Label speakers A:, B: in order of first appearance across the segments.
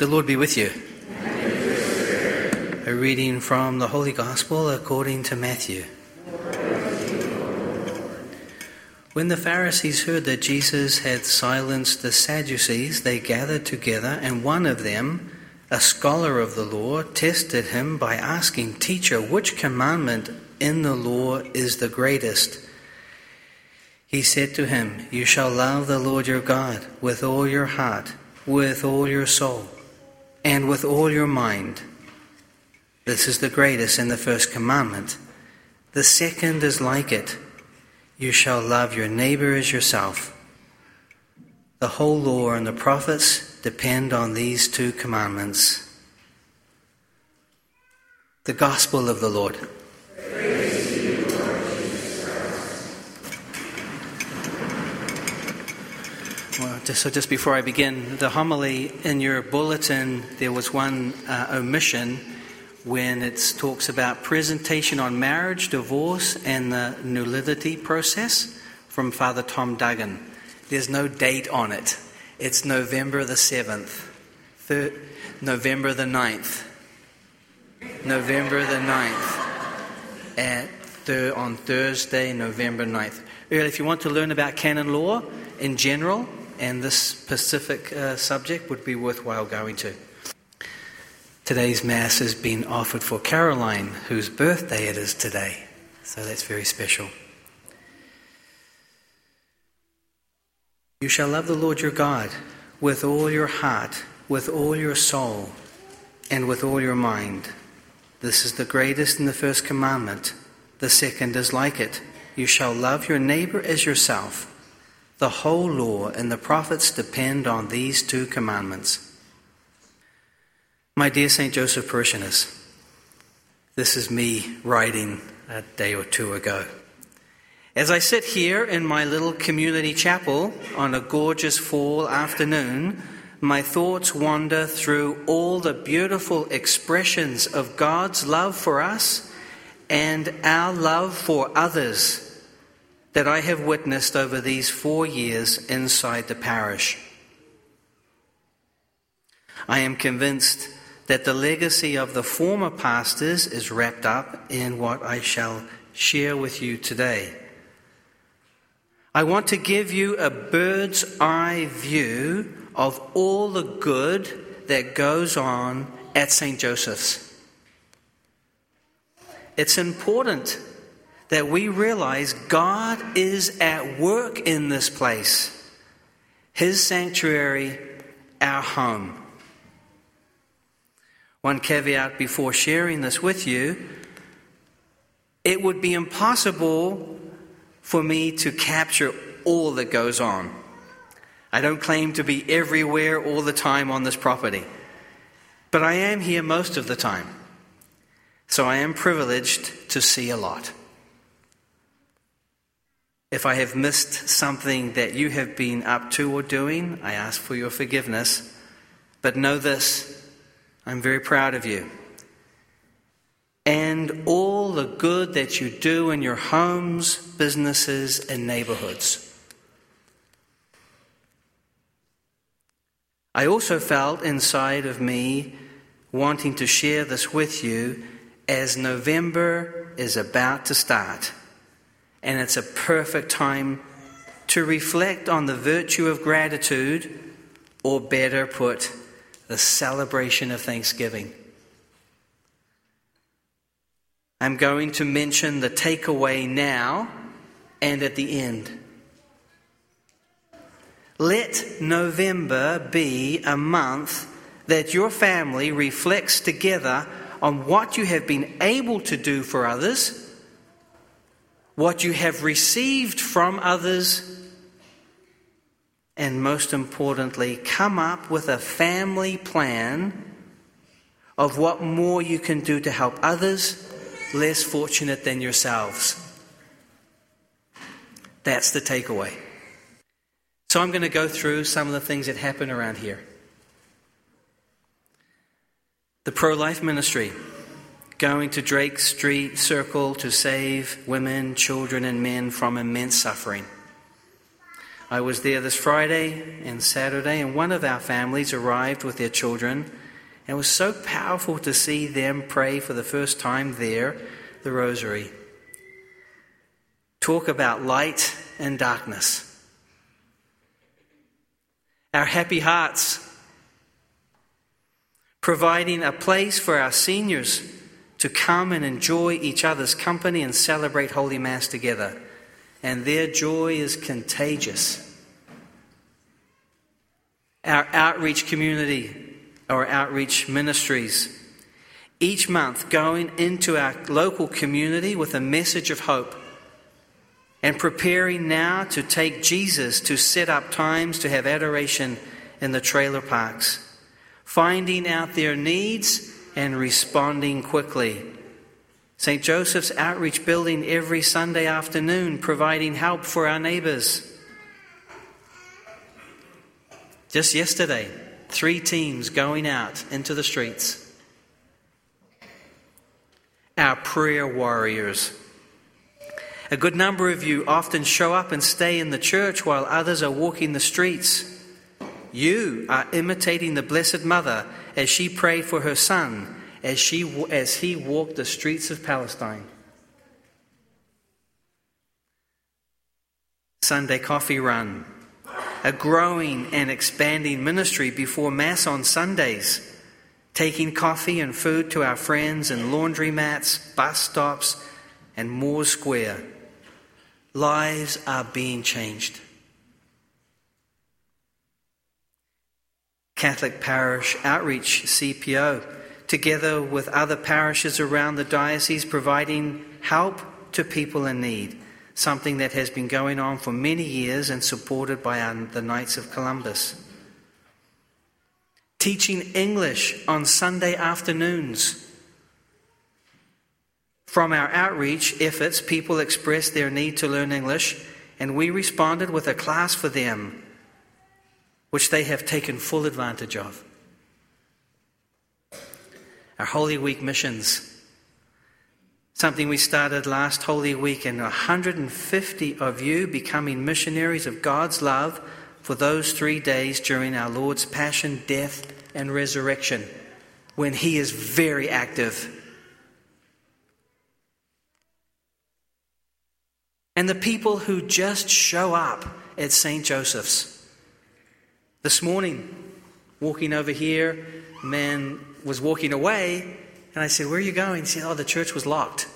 A: The Lord be with you. A reading from the Holy Gospel according to Matthew. When the Pharisees heard that Jesus had silenced the Sadducees, they gathered together, and one of them, a scholar of the law, tested him by asking, Teacher, which commandment in the law is the greatest? He said to him, You shall love the Lord your God with all your heart, with all your soul, and with all your mind. This is the greatest and the first commandment. The second is like it you shall love your neighbor as yourself. The whole law and the prophets depend on these two commandments. The Gospel of the Lord. Just, so just before I begin, the homily in your bulletin, there was one uh, omission when it talks about presentation on marriage, divorce, and the nullity process from Father Tom Duggan. There's no date on it. It's November the 7th, thir- November the 9th, November the 9th, at thir- on Thursday, November 9th. Really, if you want to learn about canon law in general and this specific uh, subject, would be worthwhile going to. Today's Mass has been offered for Caroline, whose birthday it is today. So that's very special. You shall love the Lord your God with all your heart, with all your soul, and with all your mind. This is the greatest and the first commandment. The second is like it. You shall love your neighbor as yourself. The whole law and the prophets depend on these two commandments. My dear St. Joseph parishioners, this is me writing a day or two ago. As I sit here in my little community chapel on a gorgeous fall afternoon, my thoughts wander through all the beautiful expressions of God's love for us and our love for others that I have witnessed over these four years inside the parish. I am convinced that the legacy of the former pastors is wrapped up in what I shall share with you today. I want to give you a bird's eye view of all the good that goes on at St. Joseph's. It's important that we realize God is at work in this place, His sanctuary, our home. One caveat before sharing this with you it would be impossible for me to capture all that goes on. I don't claim to be everywhere all the time on this property, but I am here most of the time. So I am privileged to see a lot. If I have missed something that you have been up to or doing, I ask for your forgiveness. But know this I'm very proud of you. And all the good that you do in your homes, businesses, and neighborhoods. I also felt inside of me wanting to share this with you as November is about to start. And it's a perfect time to reflect on the virtue of gratitude, or better put, the celebration of Thanksgiving. I'm going to mention the takeaway now and at the end. Let November be a month that your family reflects together on what you have been able to do for others, what you have received from others, and most importantly, come up with a family plan of what more you can do to help others less fortunate than yourselves. That's the takeaway. So I'm going to go through some of the things that happen around here. The pro life ministry, going to Drake Street Circle to save women, children, and men from immense suffering I was there this Friday and Saturday, and one of our families arrived with their children. And it was so powerful to see them pray for the first time there the rosary. Talk about light and darkness. Our happy hearts, providing a place for our seniors to come and enjoy each other's company and celebrate Holy Mass together. And their joy is contagious. Our outreach community, our outreach ministries, each month going into our local community with a message of hope and preparing now to take Jesus to set up times to have adoration in the trailer parks, finding out their needs and responding quickly. St. Joseph's Outreach Building every Sunday afternoon, providing help for our neighbours. Just yesterday, three teams going out into the streets. Our prayer warriors. A good number of you often show up and stay in the church while others are walking the streets. You are imitating the Blessed Mother as she prayed for her son as, she, as he walked the streets of Palestine. Sunday Coffee Run, a growing and expanding ministry before Mass on Sundays, taking coffee and food to our friends in laundromats, bus stops, and Moore Square. Lives are being changed. Catholic Parish Outreach, CPO, together with other parishes around the diocese, providing help to people in need, something that has been going on for many years and supported by the Knights of Columbus. Teaching English on Sunday afternoons. From our outreach efforts, people expressed their need to learn English, and we responded with a class for them which they have taken full advantage of. Our Holy Week missions, something we started last Holy Week, and 150 of you becoming missionaries of God's love for those three days during our Lord's Passion, Death, and Resurrection, when He is very active. And the people who just show up at St. Joseph's. This morning, walking over here, a man was walking away, and I said, Where are you going? He said, Oh, the church was locked.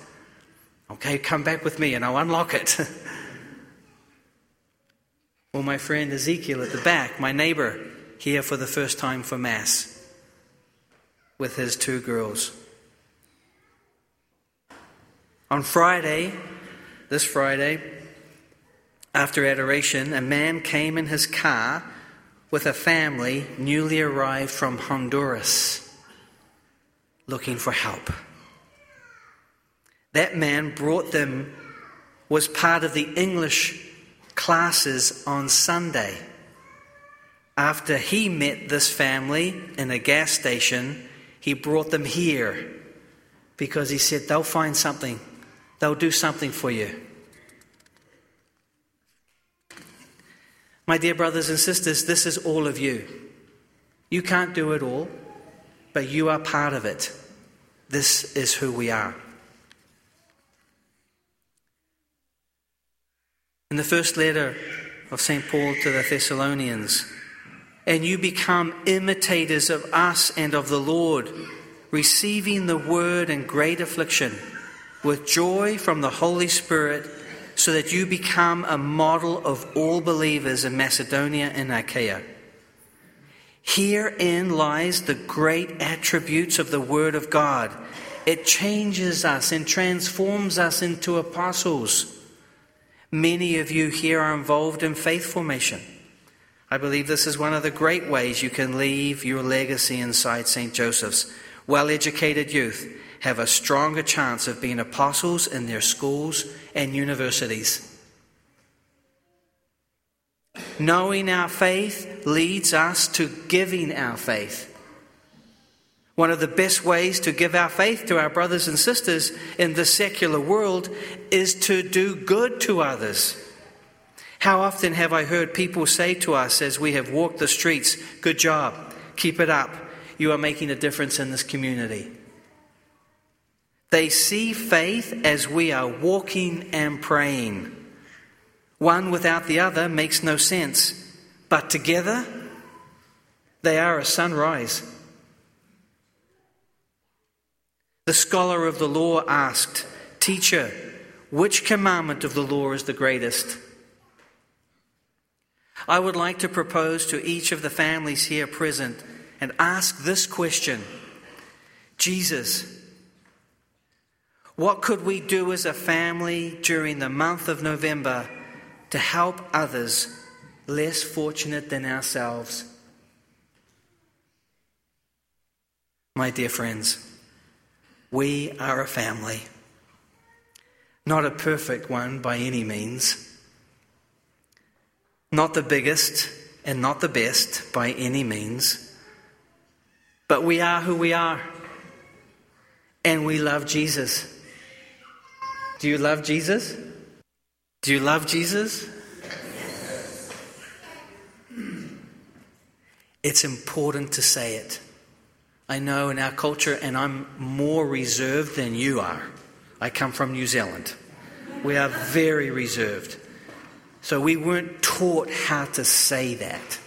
A: Okay, come back with me and I'll unlock it. well, my friend Ezekiel at the back, my neighbor, here for the first time for Mass with his two girls. On Friday, this Friday, after adoration, a man came in his car with a family newly arrived from Honduras looking for help. That man brought them, was part of the English classes on Sunday. After he met this family in a gas station, he brought them here because he said they'll find something, they'll do something for you. My dear brothers and sisters, this is all of you. You can't do it all, but you are part of it. This is who we are. In the first letter of St. Paul to the Thessalonians, and you become imitators of us and of the Lord, receiving the word in great affliction with joy from the Holy Spirit so that you become a model of all believers in Macedonia and Achaia. Herein lies the great attributes of the Word of God. It changes us and transforms us into apostles. Many of you here are involved in faith formation. I believe this is one of the great ways you can leave your legacy inside St. Joseph's. Well educated youth have a stronger chance of being apostles in their schools and universities. Knowing our faith leads us to giving our faith. One of the best ways to give our faith to our brothers and sisters in the secular world is to do good to others. How often have I heard people say to us as we have walked the streets, Good job, keep it up, you are making a difference in this community. They see faith as we are walking and praying. One without the other makes no sense, but together they are a sunrise. The scholar of the law asked, Teacher, which commandment of the law is the greatest? I would like to propose to each of the families here present and ask this question Jesus, what could we do as a family during the month of November to help others less fortunate than ourselves? My dear friends, we are a family. Not a perfect one by any means. Not the biggest and not the best by any means. But we are who we are. And we love Jesus. Do you love Jesus? Do you love Jesus? It's important to say it. I know in our culture, and I'm more reserved than you are. I come from New Zealand. We are very reserved. So we weren't taught how to say that.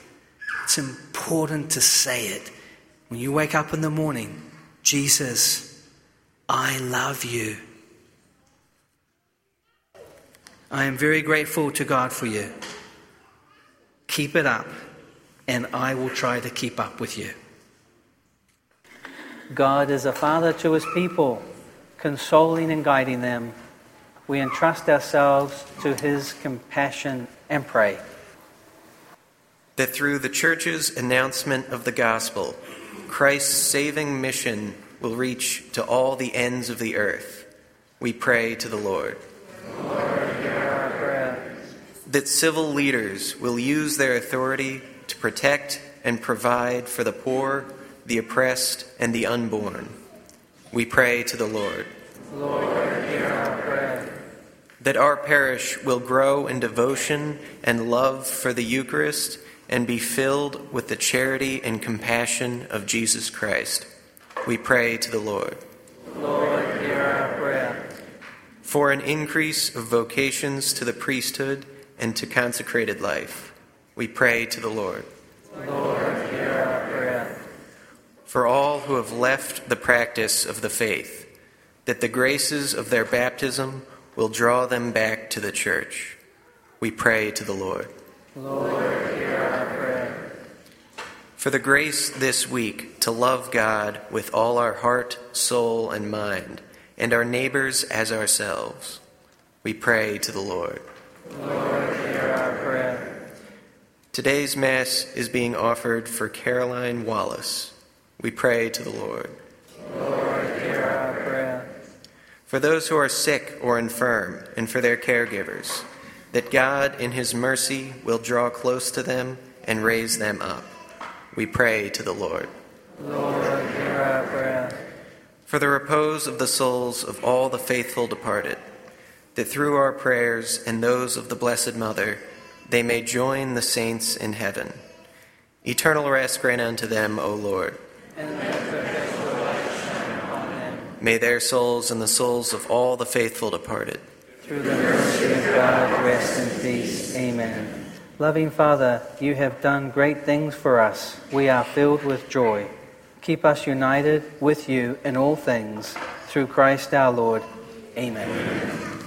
A: It's important to say it. When you wake up in the morning, Jesus, I love you. I am very grateful to God for you. Keep it up, and I will try to keep up with you. God is a father to his people, consoling and guiding them. We entrust ourselves to his compassion and pray.
B: That through the church's announcement of the gospel, Christ's saving mission will reach to all the ends of the earth. We pray to the Lord.
A: Lord
B: that civil leaders will use their authority to protect and provide for the poor, the oppressed, and the unborn. We pray to the Lord.
A: Lord, hear our prayer.
B: That our parish will grow in devotion and love for the Eucharist and be filled with the charity and compassion of Jesus Christ. We pray to the Lord.
A: Lord, hear our prayer.
B: For an increase of vocations to the priesthood and to consecrated life. We pray to the Lord.
A: Lord, hear our prayer.
B: For all who have left the practice of the faith, that the graces of their baptism will draw them back to the church. We pray to the Lord.
A: Lord, hear our prayer.
B: For the grace this week to love God with all our heart, soul, and mind, and our neighbors as ourselves, we pray to the Lord.
A: Lord, hear our prayer.
B: Today's Mass is being offered for Caroline Wallace. We pray to the Lord.
A: Lord, hear our prayer.
B: For those who are sick or infirm, and for their caregivers, that God, in His mercy, will draw close to them and raise them up. We pray to the Lord.
A: Lord, hear our prayer.
B: For the repose of the souls of all the faithful departed that through our prayers and those of the Blessed Mother, they may join the saints in heaven. Eternal rest grant unto them, O Lord. May their souls and the souls of all the faithful departed.
A: Through the mercy of God, rest in peace. Amen. Loving Father, you have done great things for us. We are filled with joy. Keep us united with you in all things. Through Christ our Lord. Amen.